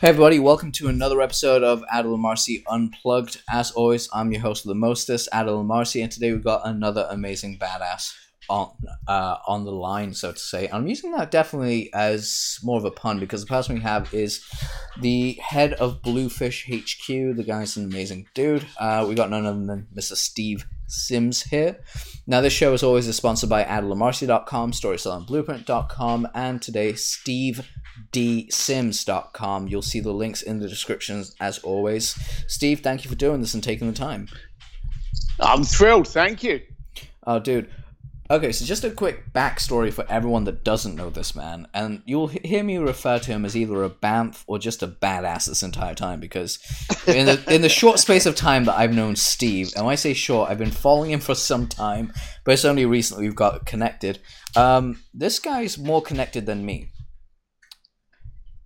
Hey everybody, welcome to another episode of and Marcy Unplugged. As always, I'm your host, mostest, Adel Marcy, and today we've got another amazing badass on uh, on the line, so to say. I'm using that definitely as more of a pun because the person we have is the head of Bluefish HQ. The guy's an amazing dude. Uh, we got none other than Mr. Steve Sims here. Now, this show, as always, is sponsored by AdelAndMarcy.com, StorytellingBlueprint.com, and today, Steve dsims.com. You'll see the links in the description as always. Steve, thank you for doing this and taking the time. I'm thrilled. Thank you. Oh, dude. Okay, so just a quick backstory for everyone that doesn't know this man, and you'll hear me refer to him as either a bamf or just a badass this entire time because in the in the short space of time that I've known Steve, and when I say short, I've been following him for some time, but it's only recently we've got connected. Um, this guy's more connected than me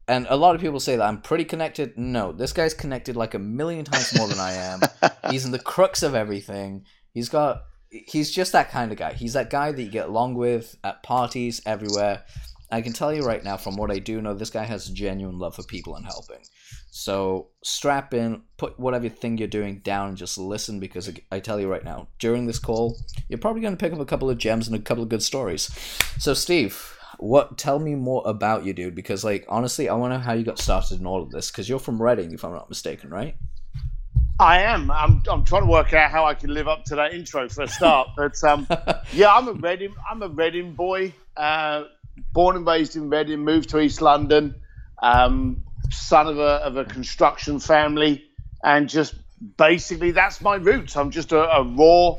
and a lot of people say that I'm pretty connected. No, this guy's connected like a million times more than I am. he's in the crux of everything. He's got he's just that kind of guy. He's that guy that you get along with at parties everywhere. I can tell you right now from what I do know, this guy has genuine love for people and helping. So strap in, put whatever thing you're doing down, and just listen because I tell you right now, during this call, you're probably going to pick up a couple of gems and a couple of good stories. So, Steve, what tell me more about you dude because like honestly i want to know how you got started in all of this because you're from reading if i'm not mistaken right i am I'm, I'm trying to work out how i can live up to that intro for a start but um, yeah i'm a reading i'm a reading boy uh, born and raised in reading moved to east london um, son of a, of a construction family and just basically that's my roots i'm just a, a raw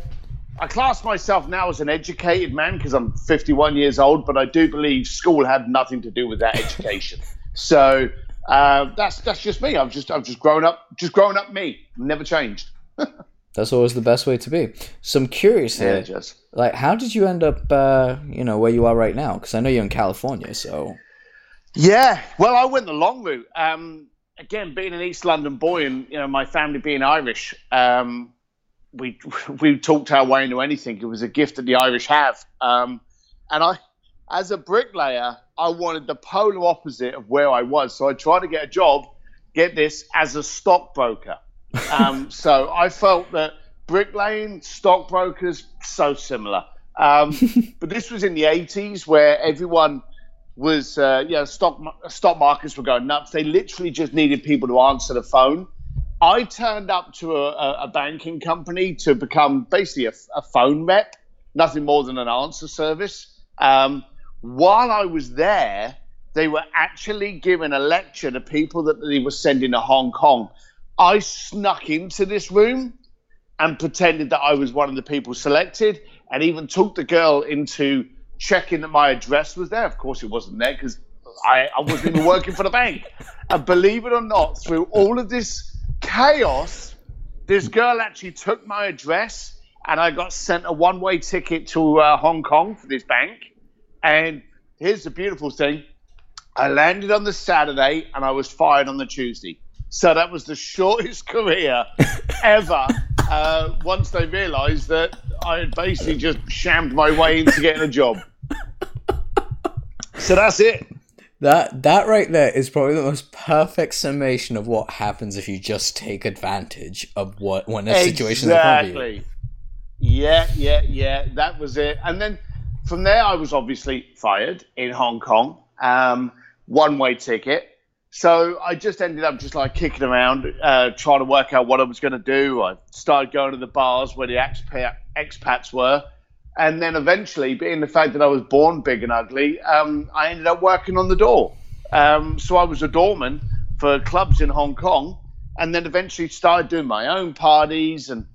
I class myself now as an educated man because I'm 51 years old, but I do believe school had nothing to do with that education. so uh, that's that's just me. I've just I've just grown up, just grown up me, never changed. that's always the best way to be. So I'm curious here, yeah, just. like how did you end up, uh, you know, where you are right now? Because I know you're in California, so. Yeah, well, I went the long route. Um, again, being an East London boy, and you know, my family being Irish. Um, we we talked our way into anything. It was a gift that the Irish have. Um, and I, as a bricklayer, I wanted the polar opposite of where I was. So I tried to get a job, get this, as a stockbroker. Um, so I felt that bricklaying, stockbrokers, so similar. Um, but this was in the 80s where everyone was, uh, you know, stock, stock markets were going nuts. They literally just needed people to answer the phone. I turned up to a, a banking company to become basically a, a, phone rep, nothing more than an answer service. Um, while I was there, they were actually giving a lecture to people that they were sending to Hong Kong. I snuck into this room and pretended that I was one of the people selected, and even took the girl into checking that my address was there. Of course, it wasn't there because I, I wasn't even working for the bank. And believe it or not, through all of this chaos, this girl actually took my address and I got sent a one way ticket to uh, Hong Kong for this bank. And here's the beautiful thing I landed on the Saturday and I was fired on the Tuesday. So that was the shortest career ever. Uh, once they realised that I had basically just shammed my way into getting a job. So that's it. That that right there is probably the most perfect summation of what happens if you just take advantage of what when a exactly. situation front. Yeah, yeah, yeah. That was it. And then from there, I was obviously fired in Hong Kong, um, one way ticket. So I just ended up just like kicking around, uh, trying to work out what I was going to do. I started going to the bars where the expat, expats were and then eventually, being the fact that I was born big and ugly, um, I ended up working on the door. Um, so I was a doorman for clubs in Hong Kong, and then eventually started doing my own parties. And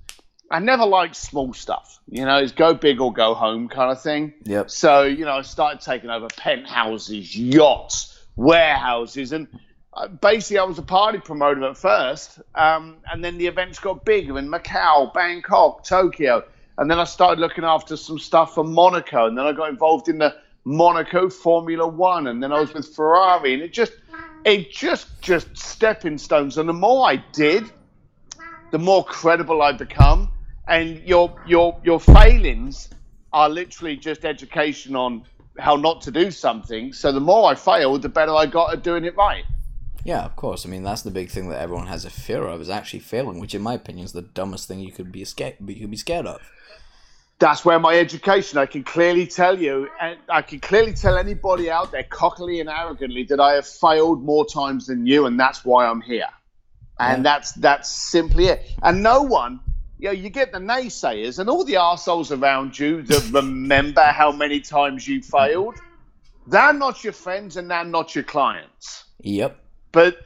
I never liked small stuff, you know, it's go big or go home kind of thing. Yep. So you know, I started taking over penthouses, yachts, warehouses, and uh, basically I was a party promoter at first, um, and then the events got bigger in Macau, Bangkok, Tokyo and then I started looking after some stuff for Monaco, and then I got involved in the Monaco Formula One, and then I was with Ferrari, and it just, it just, just stepping stones. And the more I did, the more credible I become, and your your your failings are literally just education on how not to do something. So the more I failed, the better I got at doing it right. Yeah, of course. I mean, that's the big thing that everyone has a fear of is actually failing, which, in my opinion, is the dumbest thing you could be scared. You could be scared of. That's where my education. I can clearly tell you, and I can clearly tell anybody out there, cockily and arrogantly, that I have failed more times than you, and that's why I'm here. And yeah. that's that's simply it. And no one, you know, you get the naysayers and all the assholes around you that remember how many times you failed. They're not your friends, and they're not your clients. Yep. But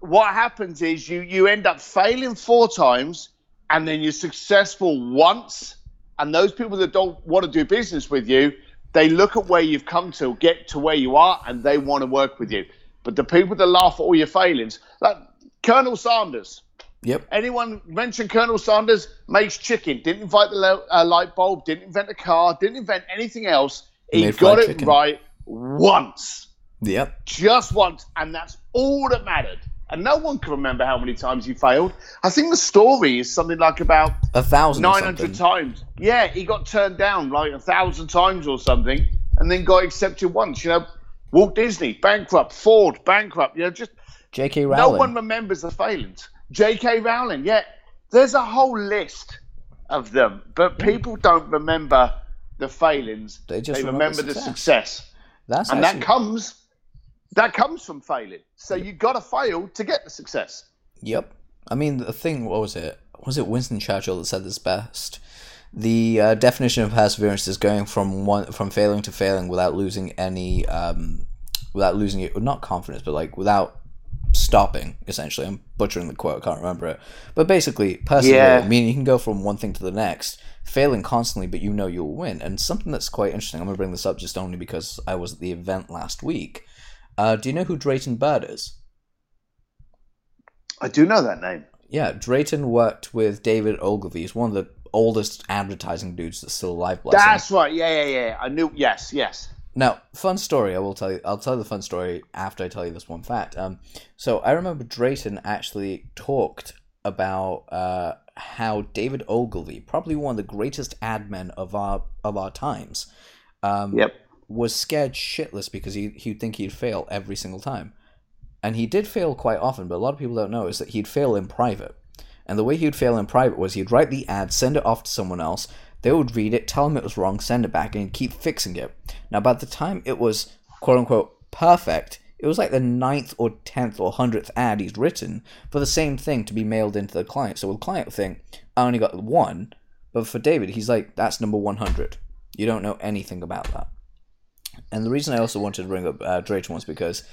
what happens is you you end up failing four times, and then you're successful once and those people that don't want to do business with you, they look at where you've come to, get to where you are, and they want to work with you. But the people that laugh at all your failings, like Colonel Sanders. Yep. Anyone mention Colonel Sanders makes chicken, didn't invent the uh, light bulb, didn't invent a car, didn't invent anything else. He, he got it chicken. right once. Yep. Just once, and that's all that mattered and no one can remember how many times he failed. I think the story is something like about a thousand, nine hundred times. Yeah, he got turned down like a thousand times or something, and then got accepted once. You know, Walt Disney bankrupt, Ford bankrupt. You know, just J.K. Rowling. No one remembers the failings. J.K. Rowling. Yeah, there's a whole list of them, but people don't remember the failings. They just they remember, remember the success. That's and actually... that comes that comes from failing. So you got to fail to get the success. Yep. I mean, the thing, what was it? Was it Winston Churchill that said this best? The uh, definition of perseverance is going from one from failing to failing without losing any, um, without losing it, not confidence, but like without stopping. Essentially, I'm butchering the quote. I can't remember it, but basically, persevere. Yeah. Meaning you can go from one thing to the next, failing constantly, but you know you'll win. And something that's quite interesting. I'm gonna bring this up just only because I was at the event last week uh, do you know who Drayton Bird is? I do know that name. Yeah, Drayton worked with David Ogilvy. He's one of the oldest advertising dudes that's still alive. That's right. Yeah, yeah, yeah. I knew. Yes, yes. Now, fun story. I will tell you. I'll tell you the fun story after I tell you this one fact. Um, so I remember Drayton actually talked about uh, how David Ogilvy, probably one of the greatest ad men of our of our times, um, yep was scared shitless because he, he'd think he'd fail every single time. And he did fail quite often, but a lot of people don't know is that he'd fail in private. And the way he'd fail in private was he'd write the ad, send it off to someone else, they would read it, tell him it was wrong, send it back, and keep fixing it. Now, by the time it was quote unquote perfect, it was like the ninth or tenth or hundredth ad he's written for the same thing to be mailed into the client. So the client would think, I only got one, but for David, he's like, that's number 100. You don't know anything about that. And the reason I also wanted to bring up uh, Drayton was because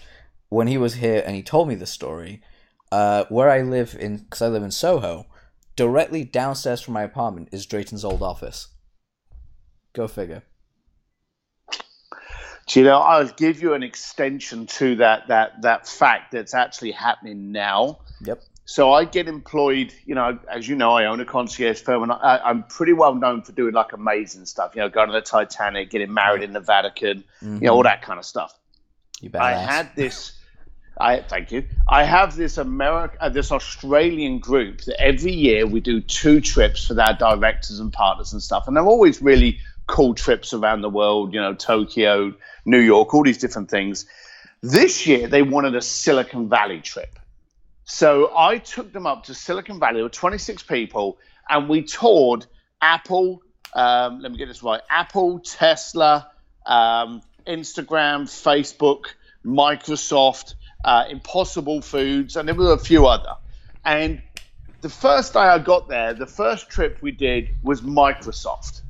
when he was here and he told me the story, uh, where I live in, because I live in Soho, directly downstairs from my apartment is Drayton's old office. Go figure. Do you know, I'll give you an extension to that that that fact that's actually happening now. Yep. So I get employed, you know, as you know, I own a concierge firm, and I, am pretty well known for doing like amazing stuff. You know, going to the Titanic, getting married in the Vatican, mm-hmm. you know, all that kind of stuff. You I had this. I thank you. I have this America, uh, this Australian group that every year we do two trips for their directors and partners and stuff, and they're always really cool trips around the world. You know, Tokyo, New York, all these different things. This year they wanted a Silicon Valley trip. So I took them up to Silicon Valley, were 26 people, and we toured Apple. Um, let me get this right Apple, Tesla, um, Instagram, Facebook, Microsoft, uh, Impossible Foods, and there were a few other. And the first day I got there, the first trip we did was Microsoft.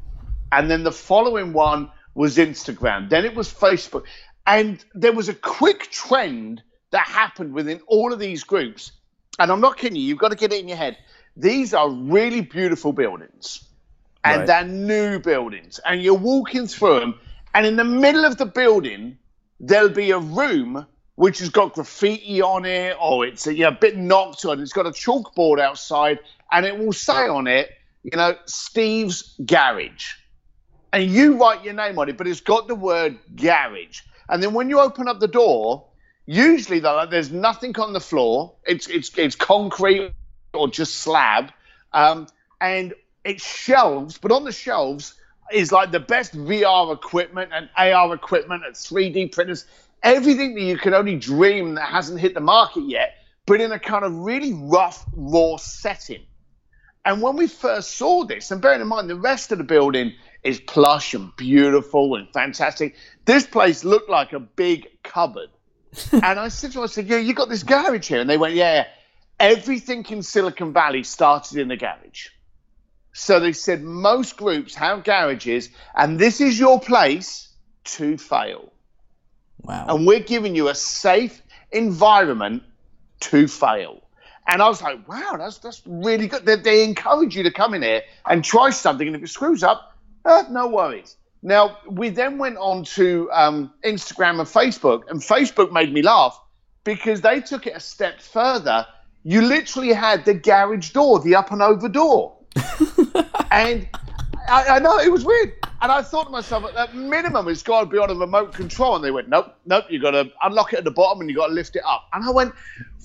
And then the following one was Instagram. Then it was Facebook. And there was a quick trend that happened within all of these groups. And I'm not kidding you, you've got to get it in your head. These are really beautiful buildings, and right. they're new buildings. And you're walking through them, and in the middle of the building, there'll be a room which has got graffiti on it, or it's a, you know, a bit knocked on. It's got a chalkboard outside, and it will say on it, you know, Steve's Garage. And you write your name on it, but it's got the word garage. And then when you open up the door, Usually, though, there's nothing on the floor. It's it's it's concrete or just slab, um, and it's shelves. But on the shelves is like the best VR equipment and AR equipment and 3D printers. Everything that you can only dream that hasn't hit the market yet, but in a kind of really rough, raw setting. And when we first saw this, and bearing in mind the rest of the building is plush and beautiful and fantastic, this place looked like a big cupboard. and I said to them, I said, Yeah, you got this garage here? And they went, Yeah, everything in Silicon Valley started in the garage. So they said most groups have garages, and this is your place to fail. Wow. And we're giving you a safe environment to fail. And I was like, wow, that's that's really good. They, they encourage you to come in here and try something, and if it screws up, uh, no worries. Now we then went on to um, Instagram and Facebook, and Facebook made me laugh because they took it a step further. You literally had the garage door, the up and over door, and I, I know it was weird. And I thought to myself, at that minimum, it's got to be on a remote control. And they went, nope, nope, you got to unlock it at the bottom and you got to lift it up. And I went,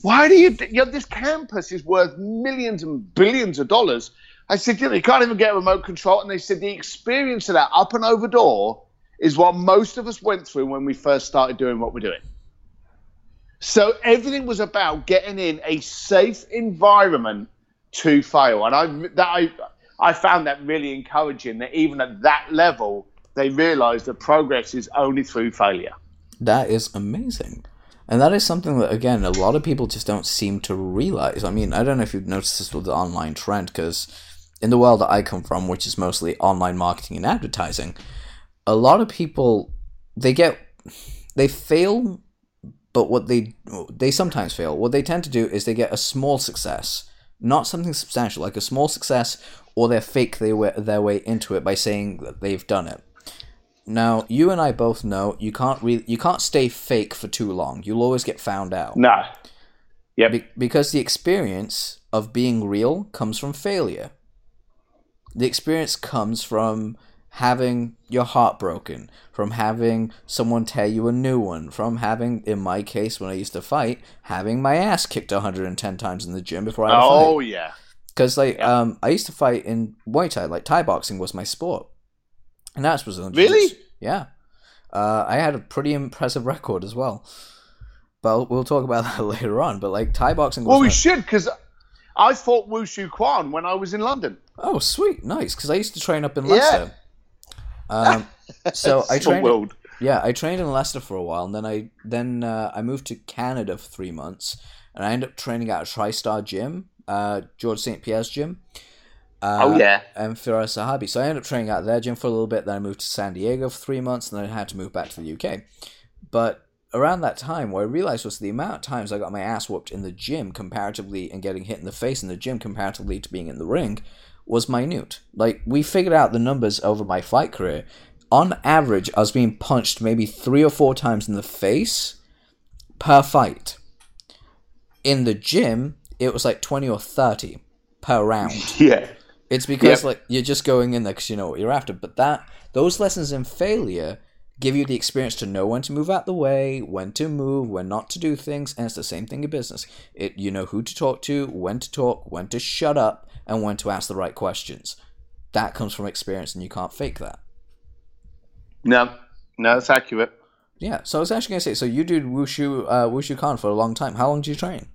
why do you, you know, this campus is worth millions and billions of dollars. I said, you know, you can't even get a remote control. And they said, the experience of that up and over door is what most of us went through when we first started doing what we're doing. So everything was about getting in a safe environment to fail. And I, that I, I found that really encouraging that even at that level, they realize that progress is only through failure. That is amazing. And that is something that, again, a lot of people just don't seem to realize. I mean, I don't know if you've noticed this with the online trend, because in the world that I come from, which is mostly online marketing and advertising, a lot of people, they get, they fail, but what they, they sometimes fail. What they tend to do is they get a small success, not something substantial, like a small success, or they fake their way, their way into it by saying that they've done it. Now, you and I both know you can't really you can't stay fake for too long. You'll always get found out. No. Yep. Be- because the experience of being real comes from failure. The experience comes from having your heart broken, from having someone tear you a new one, from having, in my case, when I used to fight, having my ass kicked 110 times in the gym before I. Oh fight. yeah. Because like yeah. um, I used to fight in Muay Thai, like Thai boxing was my sport, and that was Really? Yeah. Uh, I had a pretty impressive record as well, but we'll talk about that later on. But like Thai boxing. well, we my... should because I fought Wushu Kwan when I was in London. Oh, sweet, nice. Because I used to train up in Leicester. Yeah. Um, so I trained. World. Yeah, I trained in Leicester for a while, and then I then uh, I moved to Canada for three months, and I ended up training at a TriStar gym, uh, George St. Pierre's gym. Uh, oh yeah, and Firas Zahabi. So I ended up training out their gym for a little bit. Then I moved to San Diego for three months, and then I had to move back to the UK. But around that time, what I realized was the amount of times I got my ass whooped in the gym comparatively, and getting hit in the face in the gym comparatively to being in the ring, was minute. Like we figured out the numbers over my fight career. On average, I was being punched maybe three or four times in the face per fight. In the gym, it was like 20 or 30 per round. Yeah. It's because yep. like you're just going in there because you know what you're after. But that those lessons in failure give you the experience to know when to move out the way, when to move, when not to do things, and it's the same thing in business. It you know who to talk to, when to talk, when to shut up, and when to ask the right questions. That comes from experience, and you can't fake that. No, no, that's accurate. Yeah, so I was actually gonna say, so you did wushu uh, wushu kan for a long time. How long did you train?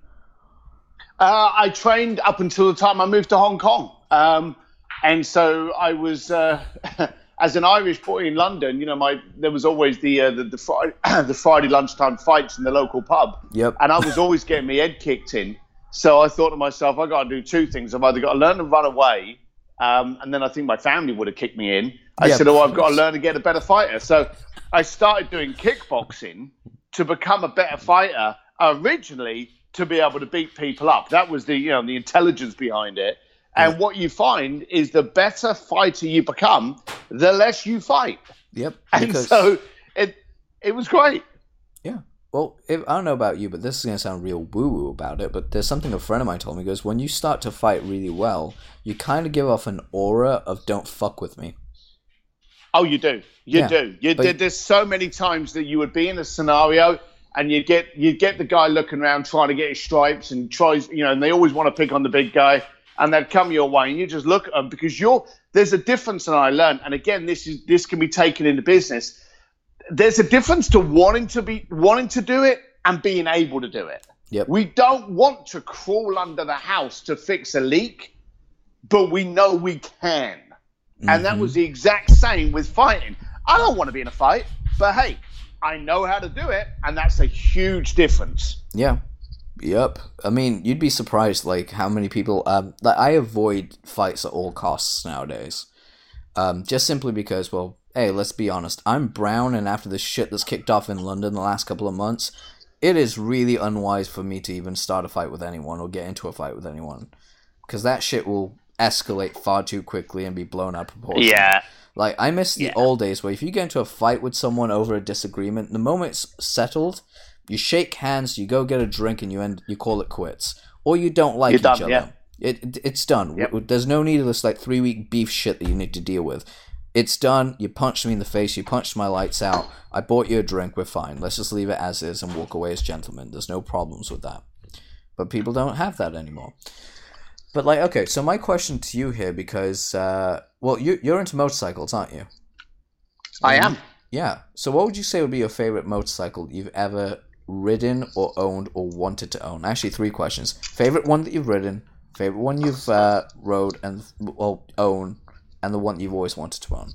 Uh, I trained up until the time I moved to Hong Kong. Um, and so I was, uh, as an Irish boy in London, you know, my there was always the uh, the, the, Friday, the Friday lunchtime fights in the local pub. Yep. And I was always getting my head kicked in. So I thought to myself, I got to do two things. I've either got to learn to run away, um, and then I think my family would have kicked me in. I yep. said, oh, I've got to learn to get a better fighter. So I started doing kickboxing to become a better fighter. Originally, to be able to beat people up. That was the you know the intelligence behind it. And yeah. what you find is the better fighter you become, the less you fight. Yep. And because... so it it was great. Yeah. Well, if, I don't know about you, but this is gonna sound real woo woo about it. But there's something a friend of mine told me. He goes, when you start to fight really well, you kind of give off an aura of "don't fuck with me." Oh, you do. You yeah, do. You, but... There's so many times that you would be in a scenario and you get you get the guy looking around trying to get his stripes and tries you know and they always want to pick on the big guy and they'd come your way and you just look at them because you're there's a difference and I learned and again this is this can be taken into business there's a difference to wanting to be wanting to do it and being able to do it. Yep. We don't want to crawl under the house to fix a leak, but we know we can. And that Mhm. was the exact same with fighting. I don't want to be in a fight, but hey, I know how to do it, and that's a huge difference. Yeah. Yep. I mean, you'd be surprised like how many people um like I avoid fights at all costs nowadays. Um just simply because well, hey, let's be honest. I'm brown and after the shit that's kicked off in London the last couple of months, it is really unwise for me to even start a fight with anyone or get into a fight with anyone cuz that shit will escalate far too quickly and be blown out of proportion. Like I miss the Yeah. old days where if you get into a fight with someone over a disagreement, the moment it's settled, you shake hands, you go get a drink, and you end you call it quits, or you don't like You're each done, other. yeah. It, it it's done. Yep. There's no need of this like three week beef shit that you need to deal with. It's done. You punched me in the face. You punched my lights out. I bought you a drink. We're fine. Let's just leave it as is and walk away as gentlemen. There's no problems with that. But people don't have that anymore. But like, okay, so my question to you here, because uh, well, you you're into motorcycles, aren't you? I am. Yeah. So, what would you say would be your favorite motorcycle you've ever ridden or owned or wanted to own? Actually, three questions: favorite one that you've ridden, favorite one you've uh, rode and well own, and the one you've always wanted to own.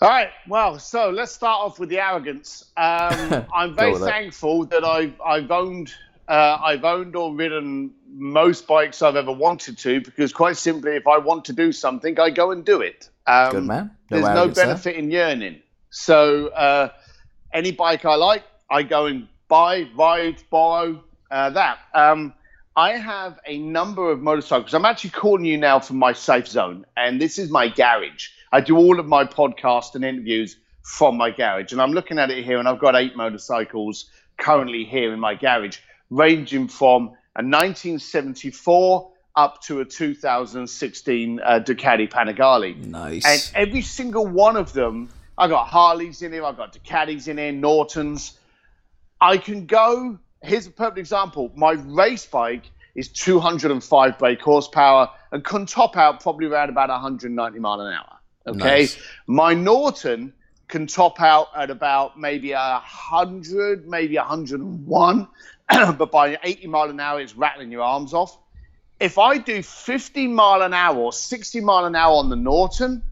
All right. Well, so let's start off with the arrogance. Um, I'm very thankful that I've I've owned uh, I've owned or ridden most bikes I've ever wanted to because quite simply, if I want to do something, I go and do it. Um, Good man. there's no benefit in yearning. So uh, any bike I like, I go and buy, ride, borrow uh, that. Um, I have a number of motorcycles. I'm actually calling you now from my safe zone, and this is my garage. I do all of my podcasts and interviews from my garage, and I'm looking at it here, and I've got eight motorcycles currently here in my garage, ranging from a 1974 up to a 2016 uh, Ducati Panigale. Nice. And every single one of them, I got Harleys in here, I got Ducatis in here, Nortons. I can go. Here's a perfect example. My race bike is 205 brake horsepower and can top out probably around about 190 mile an hour. Okay. Nice. My Norton can top out at about maybe a hundred, maybe 101, but by 80 mile an hour, it's rattling your arms off if I do 50 mile an hour or 60 mile an hour on the Norton,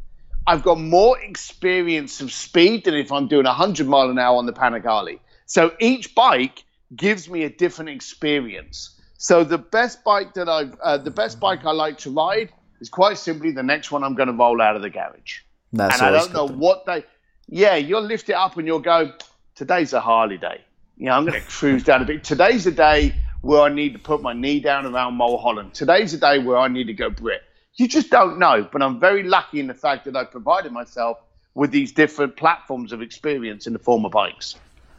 I've got more experience of speed than if I'm doing 100 mile an hour on the Panigale. So each bike gives me a different experience. So the best bike that I've, uh, the best bike I like to ride is quite simply the next one I'm going to roll out of the garage. That's and I don't know what they. Yeah, you'll lift it up and you'll go. Today's a Harley day. You know, I'm going to cruise down a bit. Today's a day where I need to put my knee down around Mulholland. Today's a day where I need to go Brit. You just don't know. But I'm very lucky in the fact that I provided myself with these different platforms of experience in the form of bikes.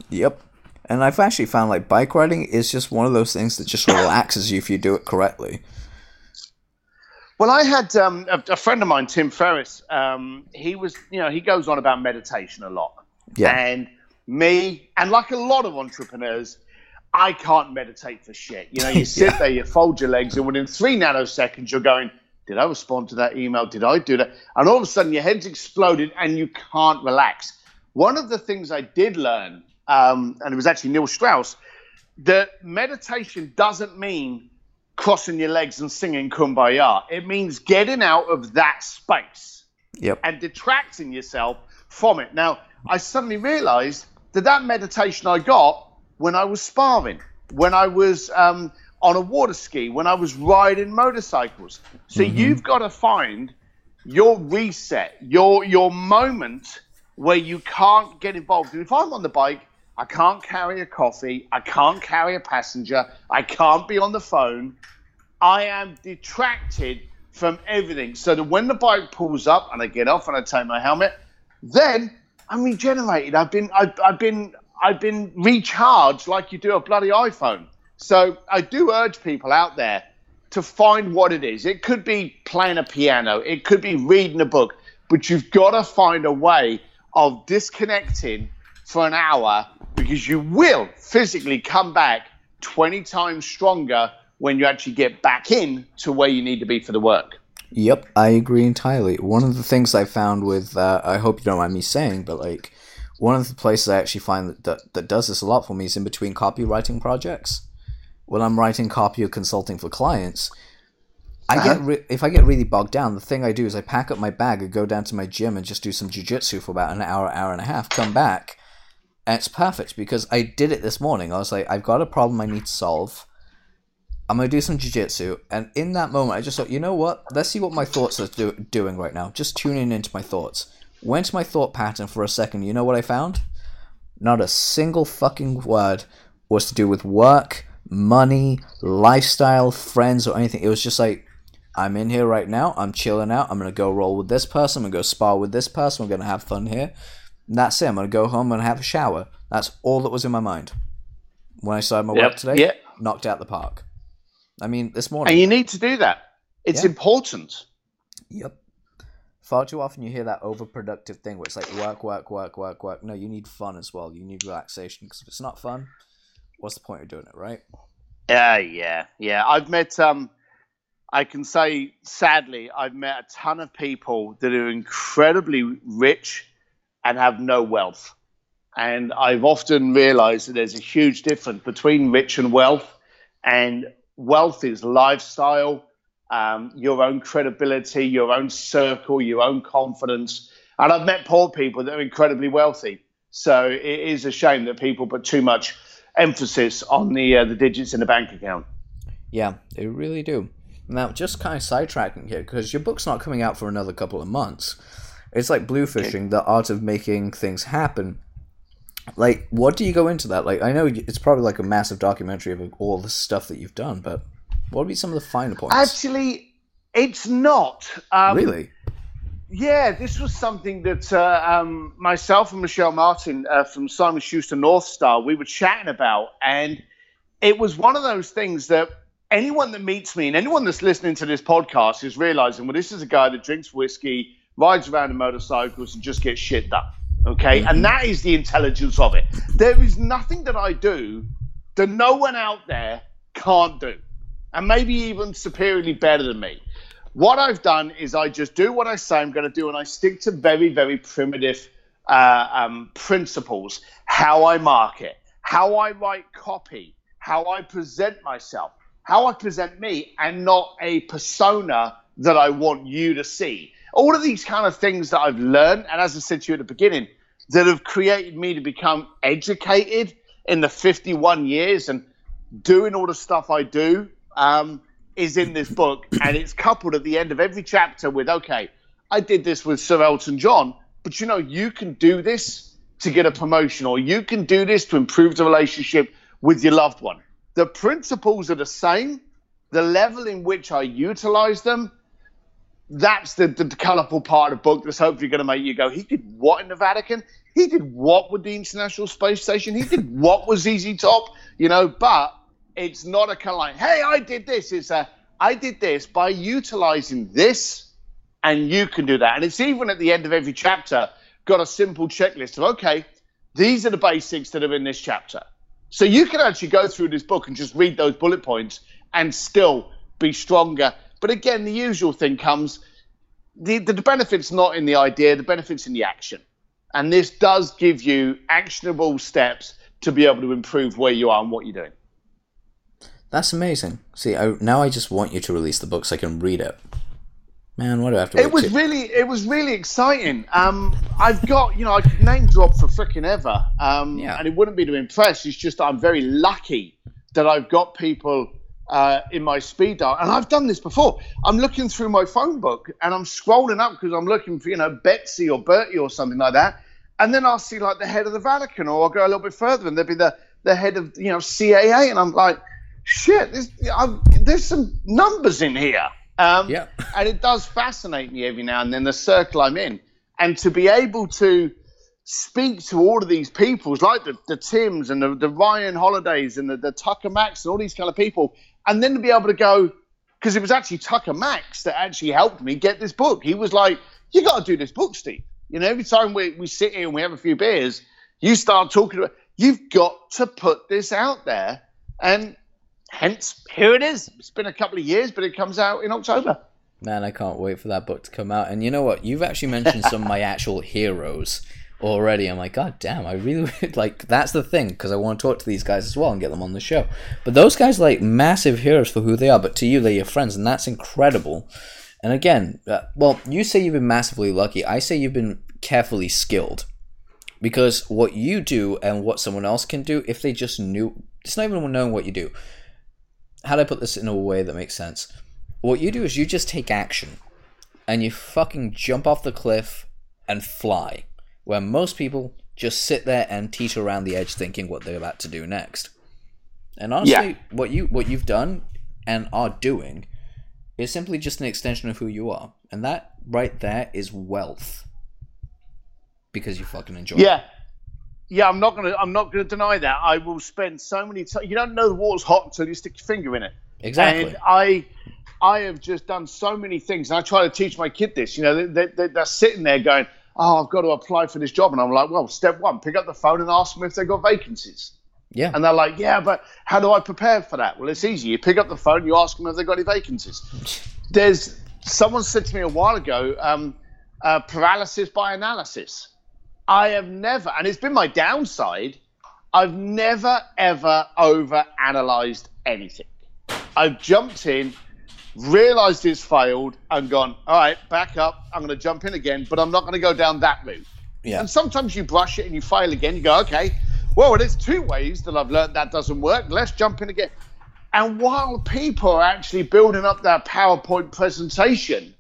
Yep. And I've actually found like bike riding is just one of those things that just relaxes you if you do it correctly. Well, I had um, a, a friend of mine, Tim Ferriss. Um, he was, you know, he goes on about meditation a lot. Yeah. And me, and like a lot of entrepreneurs, I can't meditate for shit. You know, you sit Yeah. there, you fold your legs, and within three nanoseconds, you're going, Did I respond to that email? Did I do that? And all of a sudden, your head's exploded and you can't relax. One of the things I did learn, um, and it was actually Neil Strauss, that meditation doesn't mean crossing your legs and singing kumbaya. It means getting out of that space Yep. and detracting yourself from it. Now, I suddenly realized that that meditation I got when I was sparring, when I was um, on a water ski, when I was riding motorcycles. So you've got to find your reset, your your moment where you can't get involved. And if I'm on the bike, I can't carry a coffee, I can't carry a passenger, I can't be on the phone. I am detracted from everything. So that when the bike pulls up and I get off and I take my helmet, then I'm regenerated. I've been I've, I've been I've been recharged like you do a bloody iPhone. So I do urge people out there to find what it is. It could be playing a piano, it could be reading a book, but you've got to find a way of disconnecting for an hour because you will physically come back 20 times stronger when you actually get back in to where you need to be for the work. Yep, I agree entirely. One of the things I found with, uh, I hope you don't mind me saying, but like, one of the places I actually find that, that, that does this a lot for me is in between copywriting projects. When I'm writing copy or consulting for clients, I Uh-huh. get re- if I get really bogged down, the thing I do is I pack up my bag and go down to my gym and just do some jujitsu for about an hour, hour and a half. Come back, and it's perfect because I did it this morning. I was like, I've got a problem I need to solve. I'm gonna do some jujitsu, and in that moment, I just thought, you know what? Let's see what my thoughts are do- doing right now. Just tuning into my thoughts. Went to my thought pattern for a second. You know what I found? Not a single fucking word was to do with work, money, lifestyle, friends, or anything. It was just like, I'm in here right now. I'm chilling out. I'm gonna go roll with this person. I'm gonna go spar with this person. We're gonna have fun here. And that's it. I'm gonna go home and have a shower. That's all that was in my mind when I started my Yep. work today. Yeah. Knocked out the park. I mean, this morning. And you need to do that. It's Yeah. important. Yep. Far too often you hear that overproductive thing where it's like work, work, work, work, work. No, you need fun as well. You need relaxation because if it's not fun, what's the point of doing it, right? Yeah, yeah, yeah. I've met um I can say sadly, I've met a ton of people that are incredibly rich and have no wealth. And I've often realized that there's a huge difference between rich and wealth. And wealth is lifestyle, um, your own credibility, your own circle, your own confidence. And I've met poor people that are incredibly wealthy. So it is a shame that people put too much emphasis on the uh, the digits in the bank account. Yeah, they really do. Now, just kind of sidetracking here because your book's not coming out for another couple of months. It's like bluefishing, the art of making things happen. Like, what do you go into that? Like, I know it's probably like a massive documentary of all the stuff that you've done, but what would be some of the finer points? Actually, it's not. Um, really? Yeah, this was something that uh, um, myself and Michele Martin uh, from Simon Schuster North Star we were chatting about, and it was one of those things that anyone that meets me and anyone that's listening to this podcast is realizing, well, this is a guy that drinks whiskey, rides around in motorcycles, and just gets shit done. Okay, and that is the intelligence of it. There is nothing that I do that no one out there can't do, and maybe even superiorly better than me. What I've done is I just do what I say I'm going to do, and I stick to very, very primitive uh, um, principles. How I market, how I write copy, how I present myself, how I present me, and not a persona that I want you to see. All of these kind of things that I've learned, and as I said to you at the beginning, that have created me to become educated in the 51 years and doing all the stuff I do. Um, is in this book, and it's coupled at the end of every chapter with, okay, I did this with Sir Elton John, but you know, you can do this to get a promotion, or you can do this to improve the relationship with your loved one. The principles are the same. The level in which I utilize them, that's the, the colourful part of the book that's hopefully going to make you go, he did what in the Vatican? He did what with the International Space Station? He did what with ZZ Top? You know, but it's not a kind of like, hey, I did this. It's a, I did this by utilizing this, and you can do that. And it's even at the end of every chapter got a simple checklist of, okay, these are the basics that are in this chapter. So you can actually go through this book and just read those bullet points and still be stronger. But again, the usual thing comes the, the benefit's not in the idea, the benefit's in the action. And this does give you actionable steps to be able to improve where you are and what you're doing. That's amazing. See, I, now I just want you to release the book so I can read it. Man, what do I have to? It was two- really, it was really exciting. Um, I've got, you know, I could name drop for freaking ever, um, Yeah. and it wouldn't be to impress. It's just I'm very lucky that I've got people uh, in my speed dial, and I've done this before. I'm looking through my phone book and I'm scrolling up because I'm looking for, you know, Betsy or Bertie or something like that, and then I'll see like the head of the Vatican, or I'll go a little bit further and there'll be the the head of, you know, CAA, and I'm like, shit, there's, I'm, there's some numbers in here. Um, Yeah. and it does fascinate me every now and then the circle I'm in, and to be able to speak to all of these peoples like the, the Tims and the, the Ryan Holidays and the, the Tucker Max and all these kind of people, and then to be able to go because it was actually Tucker Max that actually helped me get this book. He was like, "You got to do this book, Steve. You know, every time we, we sit here and we have a few beers, you start talking about. You've got to put this out there, and hence here it is. It's been a couple of years, but it comes out in October. Man, I can't wait for that book to come out. And you know what? You've actually mentioned some of my actual heroes already. I'm like, God damn, I really like that's the thing because I want to talk to these guys as well and get them on the show. But those guys are like massive heroes for who they are, but to you, they're your friends, and that's incredible. And again, uh, well, you say you've been massively lucky. I say you've been carefully skilled because what you do and what someone else can do, if they just knew, it's not even knowing what you do. How do I put this in a way that makes sense? What you do is you just take action and you fucking jump off the cliff and fly where most people just sit there and teeter around the edge thinking what they're about to do next. And honestly, yeah. what you what you've done and are doing is simply just an extension of who you are. And that right there is wealth. Because you fucking enjoy yeah. it. Yeah, I'm not gonna I'm not gonna deny that. I will spend so many times you don't know the water's hot until you stick your finger in it. Exactly. And I I have just done so many things, and I try to teach my kid this. You know, they, they, they're sitting there going, oh, I've got to apply for this job. And I'm like, well, step one, pick up the phone and ask them if they've got vacancies. Yeah. And they're like, yeah, but how do I prepare for that? Well, it's easy. You pick up the phone, you ask them if they've got any vacancies. There's someone said to me a while ago, um, uh, paralysis by analysis. I have never, and it's been my downside, I've never, ever over analyzed anything. I've jumped in, realized it's failed and gone, all right, back up. I'm going to jump in again, but I'm not going to go down that route. Yeah. And sometimes you brush it and you fail again. You go, okay, well, there's two ways that I've learned that doesn't work. Let's jump in again. And while people are actually building up their PowerPoint presentation,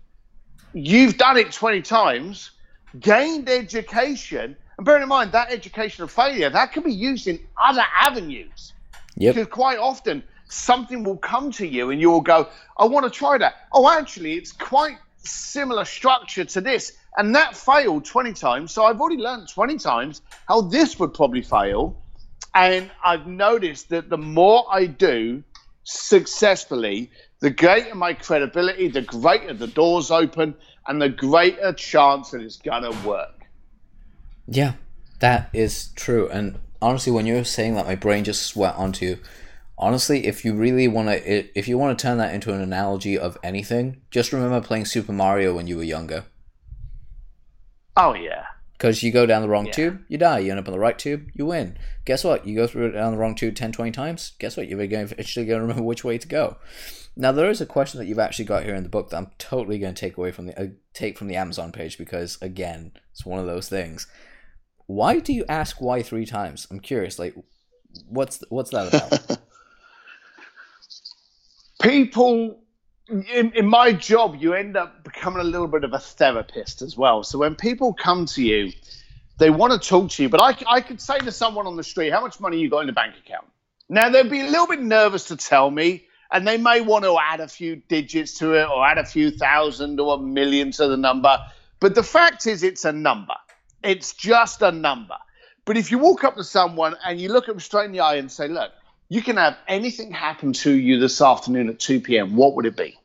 you've done it 20 times, gained education, and bearing in mind that educational failure, that can be used in other avenues. Yep. Because quite often, something will come to you and you will go, I want to try that. Oh, actually, it's quite similar structure to this. And that failed 20 times. So I've already learned 20 times how this would probably fail. And I've noticed that the more I do successfully, the greater my credibility, the greater the doors open, and the greater chance that it's going to work. Yeah, that is true. And honestly, when you were saying that, my brain just sweat onto honestly, if you really want to, if you want to turn that into an analogy of anything, just remember playing Super Mario when you were younger. Oh yeah. Because you go down the wrong yeah. tube, you die. You end up on the right tube, you win. Guess what? You go through down the wrong tube 10, 20 times. Guess what? You're going actually going to remember which way to go. Now there is a question that you've actually got here in the book that I'm totally going to take away from the uh, take from the Amazon page because again, it's one of those things. Why do you ask why three times? I'm curious. Like, what's what's that about? people in, in my job, you end up becoming a little bit of a therapist as well. So when people come to you, they want to talk to you. But I, I could say to someone on the street, How much money you got in the bank account? Now, they'd be a little bit nervous to tell me, and they may want to add a few digits to it or add a few thousand or a million to the number. But the fact is, it's a number. It's just a number. But if you walk up to someone and you look them straight in the eye and say, Look, you can have anything happen to you this afternoon at 2 p.m., what would it be?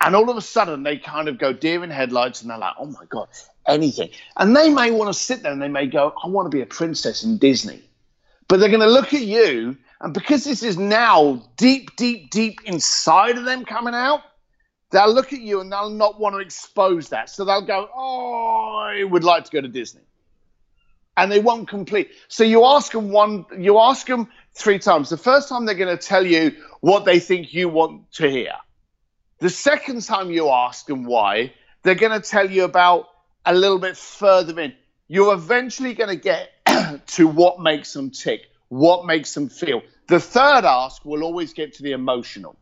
And all of a sudden, they kind of go deer in headlights and they're like, oh my God, anything. And they may want to sit there and they may go, I want to be a princess in Disney. But they're going to look at you, and because this is now deep, deep, deep inside of them coming out, they'll look at you and they'll not want to expose that. So they'll go, oh, I would like to go to Disney and they won't complete. So you ask them one, you ask them three times. The first time they're going to tell you what they think you want to hear. The second time you ask them why, they're going to tell you about a little bit further in. You're eventually going to get to what makes them tick, what makes them feel. The third ask will always get to the emotional.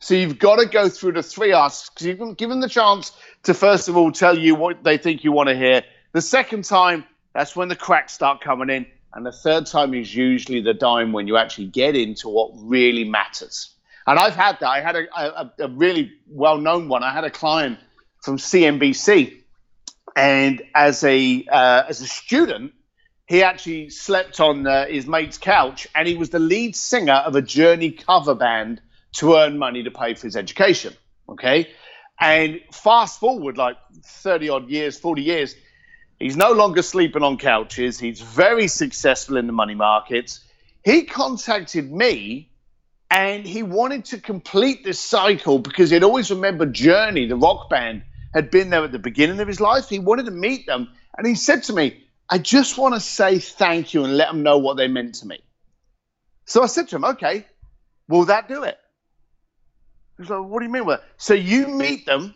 So you've got to go through the three asks because you can give them the chance to first of all tell you what they think you want to hear. The second time, that's when the cracks start coming in. And the third time is usually the dime when you actually get into what really matters. And I've had that. I had a, a, a really well known one. I had a client from CNBC. And as a, uh, as a student, he actually slept on uh, his mate's couch and he was the lead singer of a Journey cover band to earn money to pay for his education. Okay. And fast forward like 30 odd years, 40 years, He's no longer sleeping on couches. He's very successful in the money markets. He contacted me And he wanted to complete this cycle because he'd always remembered Journey, the rock band, had been there at the beginning of his life. He wanted to meet them. And he said to me, I just want to say thank you and let them know what they meant to me. So I said to him, okay, will that do it? He's like, what do you mean? Well, so you meet them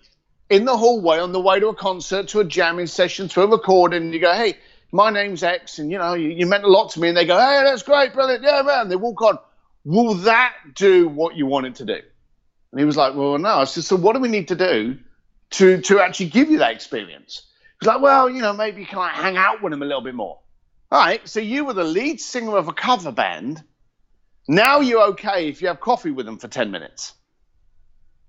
in the hallway on the way to a concert, to a jamming session, to a recording, and you go, hey, my name's X, and you know, you, you meant a lot to me. And they go, hey, that's great, brilliant, yeah, man. They walk on. Will that do what you want it to do? And he was like, well, no. I said, so what do we need to do to to actually give you that experience? He's like, well, you know, maybe you can like hang out with him a little bit more. All right, so you were the lead singer of a cover band. Now you're okay if you have coffee with them for 10 minutes.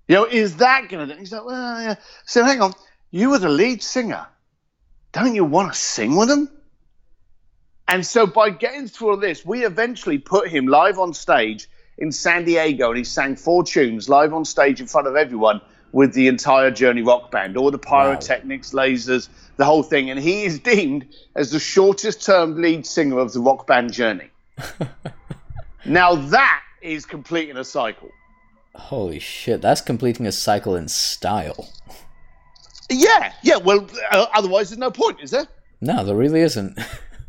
You know, is that going to do? He's like, well, yeah. So hang on, you were the lead singer. Don't you want to sing with them? And so by getting through all this, we eventually put him live on stage in San Diego and he sang four tunes live on stage in front of everyone with the entire Journey rock band, all the pyrotechnics, wow. lasers, the whole thing. And he is deemed as the shortest term lead singer of the rock band Journey. now that is completing a cycle. Holy shit, that's completing a cycle in style. Yeah, yeah. Well, uh, otherwise, there's no point, is there? No, there really isn't.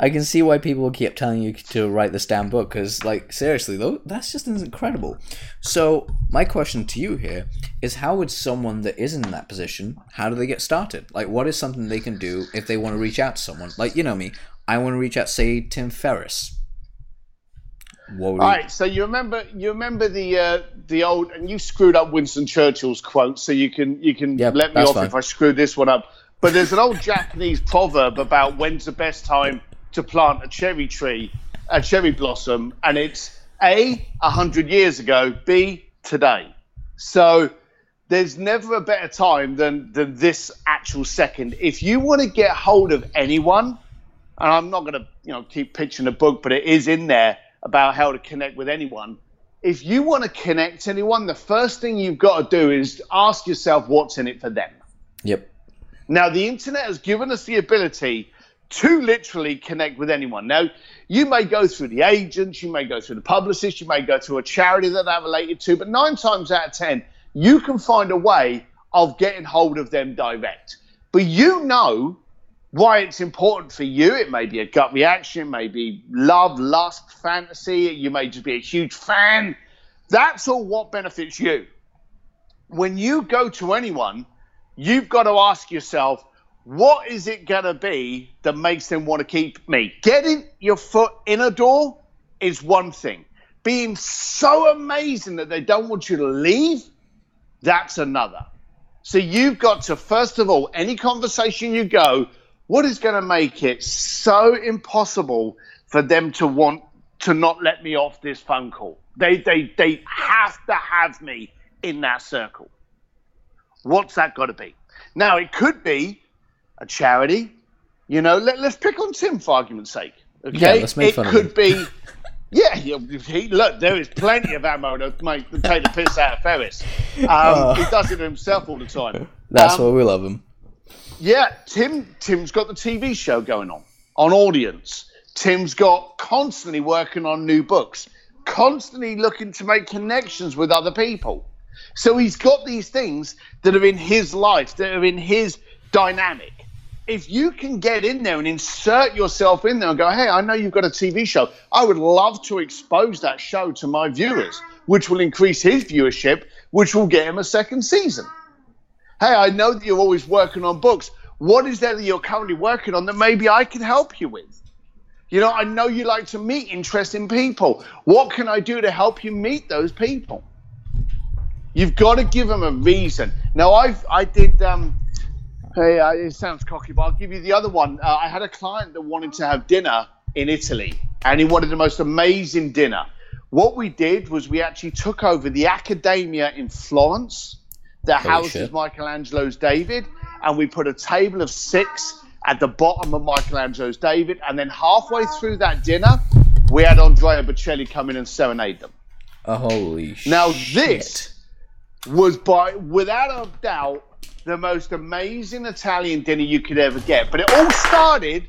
I can see why people keep telling you to write this damn book because, like, seriously though, that's just incredible. So, my question to you here is: How would someone that is in that position, how do they get started? Like, what is something they can do if they want to reach out to someone? Like, you know me, I want to reach out, say, Tim Ferriss. All right, so you remember you remember the uh, the old and you screwed up Winston Churchill's quote, so you can you can yep, let me off fine. if I screw this one up. But there's an old Japanese proverb about when's the best time to plant a cherry tree, a cherry blossom, and it's A, 100 years ago, B, today. So there's never a better time than, than this actual second. If you want to get hold of anyone, and I'm not going to you know keep pitching a book, but it is in there about how to connect with anyone. If you want to connect anyone, the first thing you've got to do is ask yourself what's in it for them. Yep. Now, the internet has given us the ability to literally connect with anyone. Now, you may go through the agents, you may go through the publicist, you may go to a charity that they're related to, but nine times out of 10, you can find a way of getting hold of them direct. But you know why it's important for you. It may be a gut reaction, it may be love, lust, fantasy, you may just be a huge fan. That's all what benefits you. When you go to anyone, you've got to ask yourself, what is it going to be that makes them want to keep me? Getting your foot in a door is one thing. Being so amazing that they don't want you to leave, that's another. So you've got to, first of all, any conversation you go, what is going to make it so impossible for them to want to not let me off this phone call? They, they, they have to have me in that circle. What's that got to be? Now, it could be a charity. You know, let, us pick on Tim for argument's sake. Okay, yeah, let's make it fun could be. Yeah, he, look, there is plenty of ammo to make to take the piss out of Ferriss. Um, uh, he does it himself all the time. That's um, why we love him. Yeah, Tim. Tim's got the TV show going on on Audience. Tim's got constantly working on new books, constantly looking to make connections with other people. So he's got these things that are in his life, that are in his dynamic. If you can get in there and insert yourself in there and go, hey, I know you've got a TV show. I would love to expose that show to my viewers, which will increase his viewership, which will get him a second season. Hey, I know that you're always working on books. What is there that you're currently working on that maybe I can help you with? You know, I know you like to meet interesting people. What can I do to help you meet those people? You've got to give them a reason. Now, I've I did. Um, hey, uh, it sounds cocky, but I'll give you the other one. Uh, I had a client that wanted to have dinner in Italy, and he wanted the most amazing dinner. What we did was we actually took over the Accademia in Florence, that Holy houses shit. Michelangelo's David, and we put a table of six at the bottom of Michelangelo's David, and then halfway through that dinner, we had Andrea Bocelli come in and serenade them. Oh, holy now, shit. this was by without a doubt the most amazing Italian dinner you could ever get. But it all started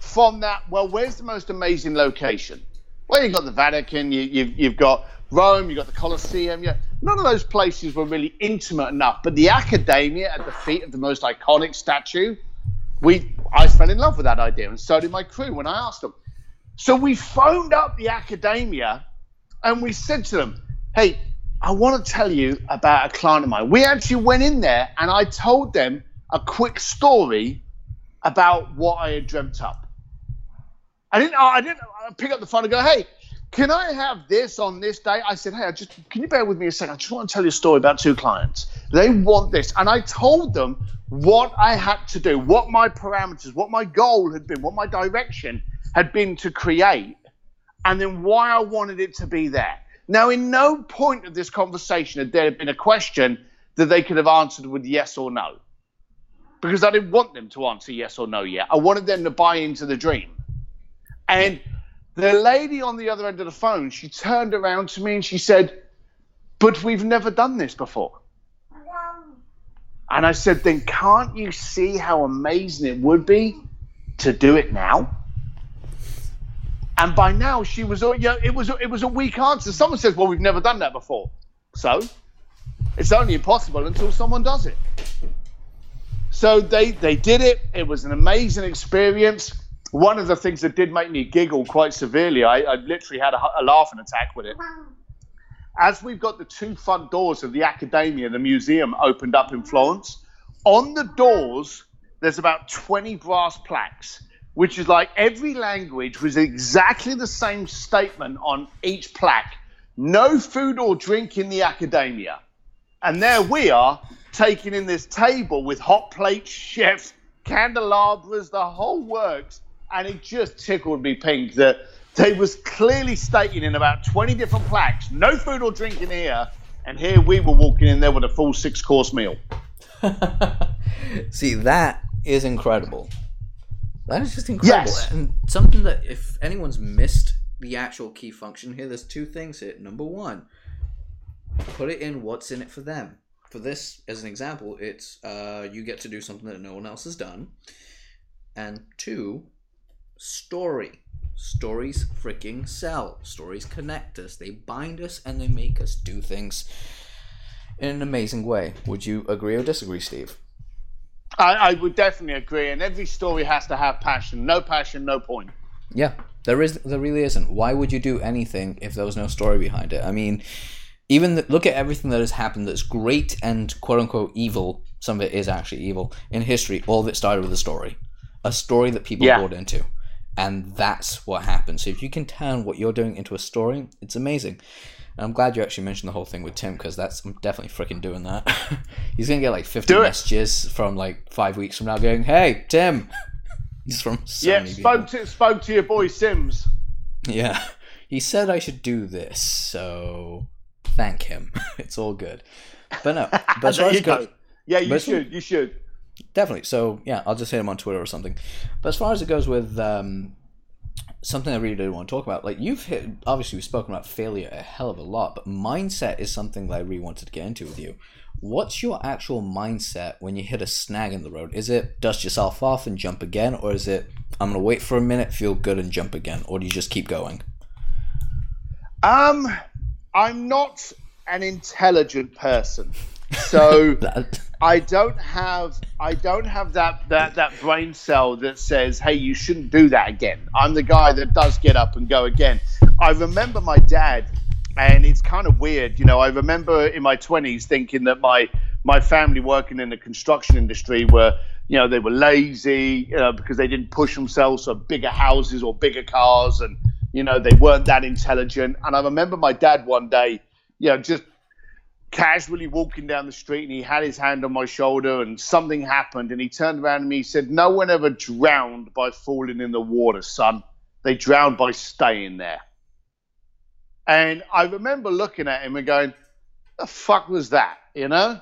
from that. Well, where's the most amazing location? Well, you've got the Vatican, you, you've, you've got Rome, you've got the Colosseum. Yeah, none of those places were really intimate enough. But the Accademia at the feet of the most iconic statue, we I fell in love with that idea, and so did my crew when I asked them. So we phoned up the Accademia, and we said to them, hey, I want to tell you about a client of mine. We actually went in there and I told them a quick story about what I had dreamt up. I didn't. I didn't pick up the phone and go, "Hey, can I have this on this day?" I said, "Hey, I just can you bear with me a second? I just want to tell you a story about two clients. They want this," and I told them what I had to do, what my parameters, what my goal had been, what my direction had been to create, and then why I wanted it to be there. Now, in no point of this conversation had there been a question that they could have answered with yes or no, because I didn't want them to answer yes or no yet. I wanted them to buy into the dream. And the lady on the other end of the phone, she turned around to me and she said, But we've never done this before. And I said, Then can't you see how amazing it would be to do it now? And by now she was, uh, you know, it was it was a weak answer. Someone says, "Well, we've never done that before," so it's only impossible until someone does it. So they they did it. It was an amazing experience one of the things that did make me giggle quite severely, I, I literally had a, a, laughing attack with it. As we've got the two front doors of the Accademia, the museum, opened up in Florence, on the doors, there's about 20 brass plaques, which is like every language was exactly the same statement on each plaque no food or drink in the Accademia. And there we are, taking in this table with hot plates, chefs, candelabras, the whole works and it just tickled me pink that they was clearly stating in about 20 different plaques, no food or drink in here, and here we were walking in there with a full six course meal. See, that is incredible. That is just incredible. Yes. And something that if anyone's missed the actual key function here, there's two things here. Number one, put it in what's in it for them. For this, as an example, it's uh, you get to do something that no one else has done. And two, story. Stories freaking sell. Stories connect us. They bind us and they make us do things in an amazing way. Would you agree or disagree, Steve? I, I would definitely agree. And every story has to have passion. No passion, no point. Yeah, there is. There really isn't. Why would you do anything if there was no story behind it? I mean, even the, look at everything that has happened that's great and quote unquote evil. Some of it is actually evil in history. All of it started with a story, a story that people yeah. bought into and that's what happens. So if you can turn what you're doing into a story, it's amazing. And I'm glad you actually mentioned the whole thing with Tim because that's I'm definitely freaking doing that. He's gonna get like 50 messages from like five weeks from now, going, "Hey, Tim." He's from so yeah. Spoke to spoke to your boy Sims. Yeah, he said I should do this, so thank him. it's all good. But no, but you go. Yeah, you should. You should. Definitely. So yeah, I'll just hit him on Twitter or something. But as far as it goes with um, something I really did want to talk about, like you've hit, obviously we've spoken about failure a hell of a lot, but mindset is something that I really wanted to get into with you. What's your actual mindset when you hit a snag in the road? Is it dust yourself off and jump again, or is it I'm gonna wait for a minute, feel good, and jump again, or do you just keep going? Um, I'm not an intelligent person, so I don't have I don't have that, that that brain cell that says, "Hey, you shouldn't do that again." I'm the guy that does get up and go again. I remember my dad, and it's kind of weird, you know. I remember in my 20s thinking that my my family working in the construction industry were, you know, they were lazy you know, because they didn't push themselves for bigger houses or bigger cars, and you know they weren't that intelligent. And I remember my dad one day, you know, just casually walking down the street and he had his hand on my shoulder and something happened and he turned around to me and said no one ever drowned by falling in the water son. They drowned by staying there. And i remember looking at him and going the fuck was that? You know?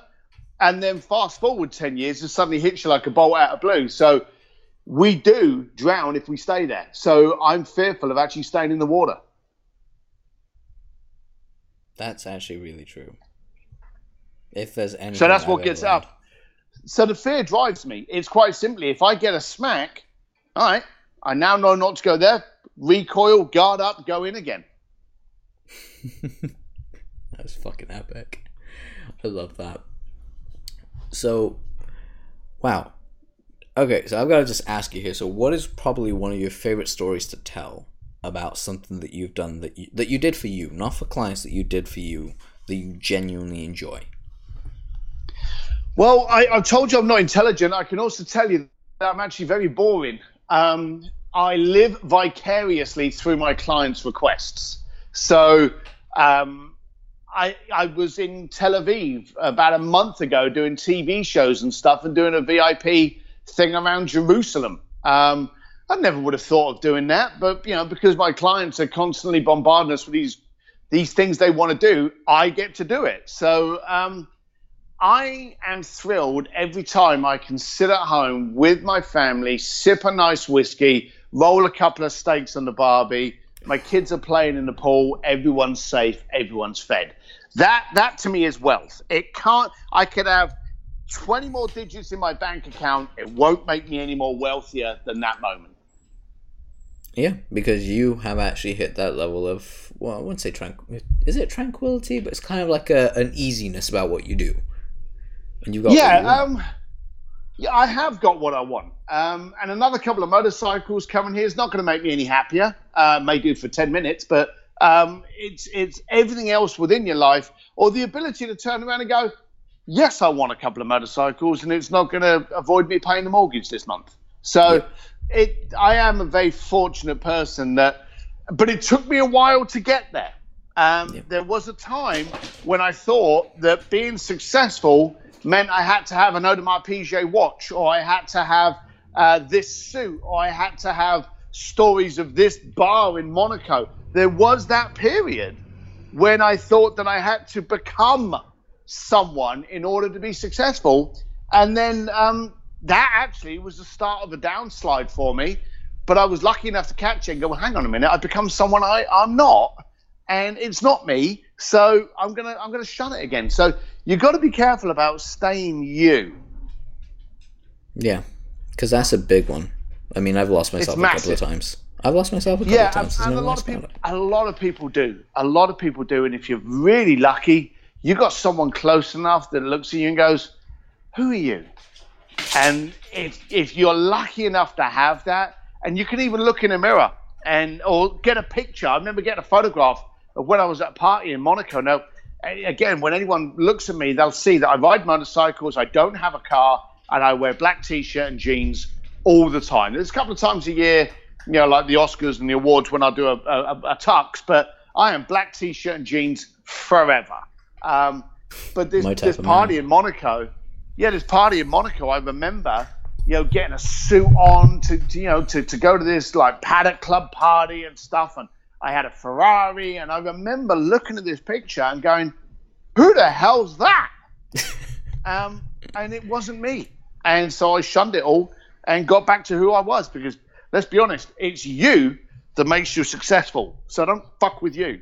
And then fast forward 10 years and suddenly hits you like a bolt out of blue. So we do drown if we stay there. So i'm fearful of actually staying in the water. That's actually really true if there's any. So that's what gets up. So the fear drives me. It's quite simply if I get a smack, all right, I now know not to go there. recoil, guard up, go in again. That's fucking epic. I love that. So, wow. Okay, so I've got to just ask you here. So, what is probably one of your favorite stories to tell about something that you've done that you, that you did for you, not for clients that you did for you that you genuinely enjoy? Well, I, I told you I'm not intelligent. I can also tell you that I'm actually very boring. Um, I live vicariously through my clients' requests. So um, I, I was in Tel Aviv about a month ago doing TV shows and stuff and doing a VIP thing around Jerusalem. Um, I never would have thought of doing that, but you know, because my clients are constantly bombarding us with these these things they want to do, I get to do it. So um, I am thrilled every time I can sit at home with my family, sip a nice whiskey, roll a couple of steaks on the barbie. My kids are playing in the pool. Everyone's safe. Everyone's fed. That that to me is wealth. It can't. I could have 20 more digits in my bank account. It won't make me any more wealthier than that moment. Yeah, because you have actually hit that level of well, I wouldn't say tranquil. Is it tranquility? But it's kind of like a, an easiness about what you do. And you got yeah, um, yeah, I have got what I want. Um, and another couple of motorcycles coming here is not going to make me any happier. Uh, may do for ten minutes, but um, it's it's everything else within your life, or the ability to turn around and go, yes, I want a couple of motorcycles, and it's not going to avoid me paying the mortgage this month. So, yeah. it I am a very fortunate person that, but it took me a while to get there. Um, yeah. There was a time when I thought that being successful meant I had to have an Audemars Piguet watch, or I had to have uh, this suit, or I had to have stories of this bar in Monaco. There was that period when I thought that I had to become someone in order to be successful. And then um, that actually was the start of a downslide for me. But I was lucky enough to catch it and go, well, hang on a minute, I've become someone I, I'm not. And it's not me. So I'm gonna I'm gonna shun it again. So you've got to be careful about staying you. Yeah, because that's a big one. I mean, I've lost myself a couple of times. I've lost myself a couple yeah, of times. Yeah, and, a lot of people, a lot of people do. A lot of people do. And if you're really lucky, you got someone close enough that looks at you and goes, "Who are you?" And if if you're lucky enough to have that, and you can even look in a mirror and or get a picture. I remember getting a photograph when I was at a party in Monaco. Now again, when anyone looks at me, they'll see that I ride motorcycles, I don't have a car, and I wear black t-shirt and jeans all the time. There's a couple of times a year, you know, like the Oscars and the awards when I do a, a, a tux, but I am black t-shirt and jeans forever. Um, but this, this party in Monaco, yeah, this party in Monaco, I remember, you know, getting a suit on to, to you know, to, to go to this like paddock club party and stuff, and I had a Ferrari, and I remember looking at this picture and going, "Who the hell's that?" um, and it wasn't me. And so I shunned it all and got back to who I was because let's be honest, it's you that makes you successful. So don't fuck with you.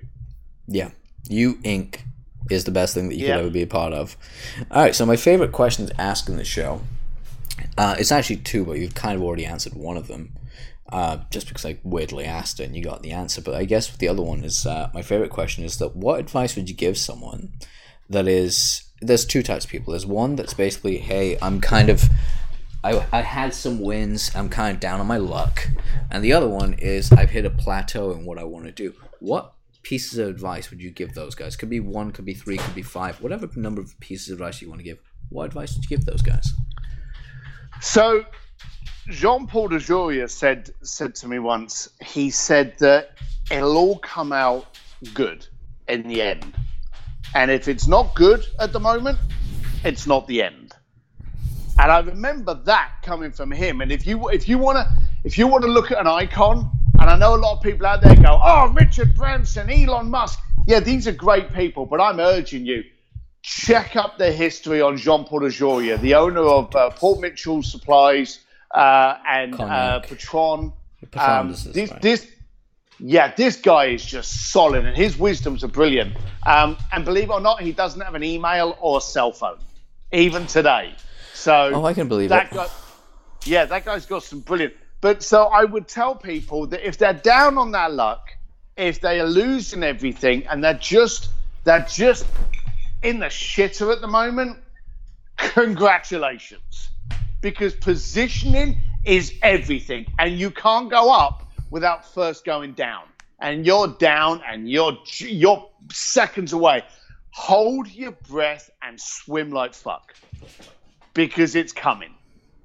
Yeah, you Inc. is the best thing that you yeah. could ever be a part of. All right, so my favorite question to ask in the show. Uh, it's actually two, but you've kind of already answered one of them uh, just because I weirdly asked it and you got the answer. But I guess the other one is uh, my favorite question is that what advice would you give someone that is there's two types of people. There's one that's basically, hey, I'm kind of I, I had some wins, I'm kind of down on my luck. And the other one is I've hit a plateau in what I want to do. What pieces of advice would you give those guys? Could be one, could be three, could be five, whatever number of pieces of advice you want to give. What advice would you give those guys? So John Paul DeJoria said said to me once. He said that it'll all come out good in the end, and if it's not good at the moment, it's not the end. And I remember that coming from him. And if you if you want to if you want to look at an icon, and I know a lot of people out there go, "Oh, Richard Branson, Elon Musk." Yeah, these are great people, but I'm urging you check up the history on John Paul DeJoria, the owner of uh, Paul Mitchell Supplies and uh, Patron. Um, this, this, yeah, this guy is just solid, and his wisdoms are brilliant. Um, and believe it or not, he doesn't have an email or a cell phone, even today. So, oh, I can believe that it. Guy, yeah, that guy's got some brilliant. But so I would tell people that if they're down on their luck, if they are losing everything, and they're just they're just in the shitter at the moment, congratulations, because positioning is everything, and you can't go up without first going down. And you're down, and you're you're seconds away. Hold your breath and swim like fuck, because it's coming.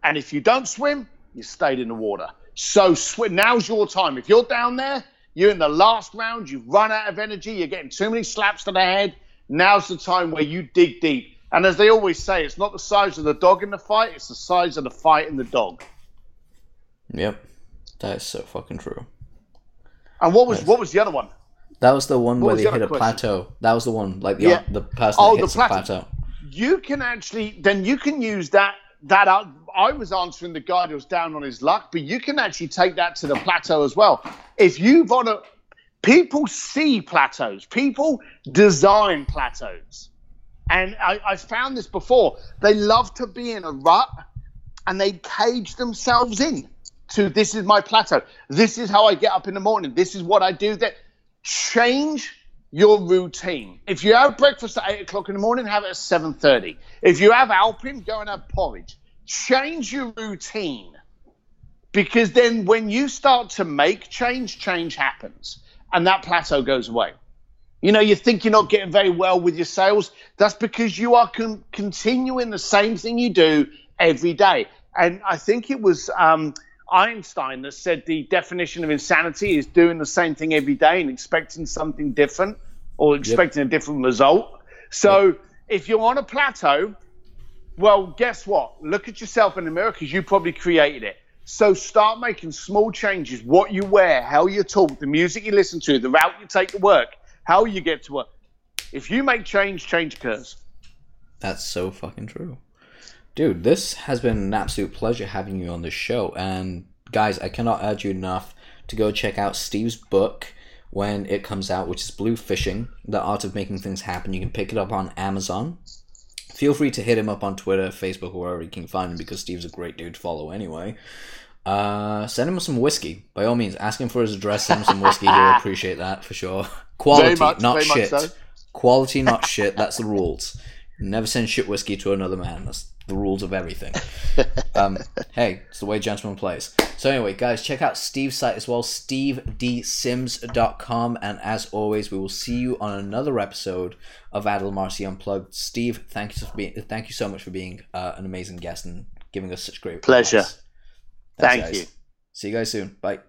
And if you don't swim, you stayed in the water. So sw- now's your time. If you're down there, you're in the last round, you've run out of energy, you're getting too many slaps to the head. Now's the time where you dig deep. And as they always say, it's not the size of the dog in the fight, it's the size of the fight in the dog. Yep. That is so fucking true. And what was what was the other one? That was the one What where they the hit a question? plateau. That was the one, like the Yeah. the person Oh, that the hits plateau. the plateau. You can actually then you can use that that out. I was answering the guy that was down on his luck, but you can actually take that to the plateau as well. If you want to, people see plateaus. People design plateaus, and I, I found this before. They love to be in a rut, and they cage themselves in to this is my plateau. This is how I get up in the morning. This is what I do. That change your routine. If you have breakfast at eight o'clock in the morning, have it at seven thirty. If you have Alpen, go and have porridge. Change your routine because then when you start to make change, change happens, and that plateau goes away. You know, you think you're not getting very well with your sales. That's because you are con- continuing the same thing you do every day. And I think it was um, Einstein that said the definition of insanity is doing the same thing every day and expecting something different or expecting a different result. So if you're on a plateau, well, guess what? Look at yourself in the mirror because you probably created it. So start making small changes. What you wear, how you talk, the music you listen to, the route you take to work, how you get to work. If you make change, change occurs. That's so fucking true. Dude, this has been an absolute pleasure having you on the show. And guys, I cannot urge you enough to go check out Steve's book when it comes out, which is Bluefishing The Art of Making Things Happen. You can pick it up on Amazon. Feel free to hit him up on Twitter, Facebook, or wherever you can find him because Steve's a great dude to follow anyway. Uh, send him some whiskey. By all means, ask him for his address, send him some whiskey. He'll appreciate that for sure. Quality, much, not shit. so. Quality, not shit. That's the rules. Never send shit whiskey to another man. That's the rules of everything. Um, hey, it's the way gentleman plays. So anyway, guys, check out Steve's site as well, stevedsims.com. And as always, we will see you on another episode of Adel Marcy Unplugged. Steve, thank you for being, thank you so much for being uh, an amazing guest and giving us such great Pleasure. Thanks, Thank guys. you. See you guys soon. Bye.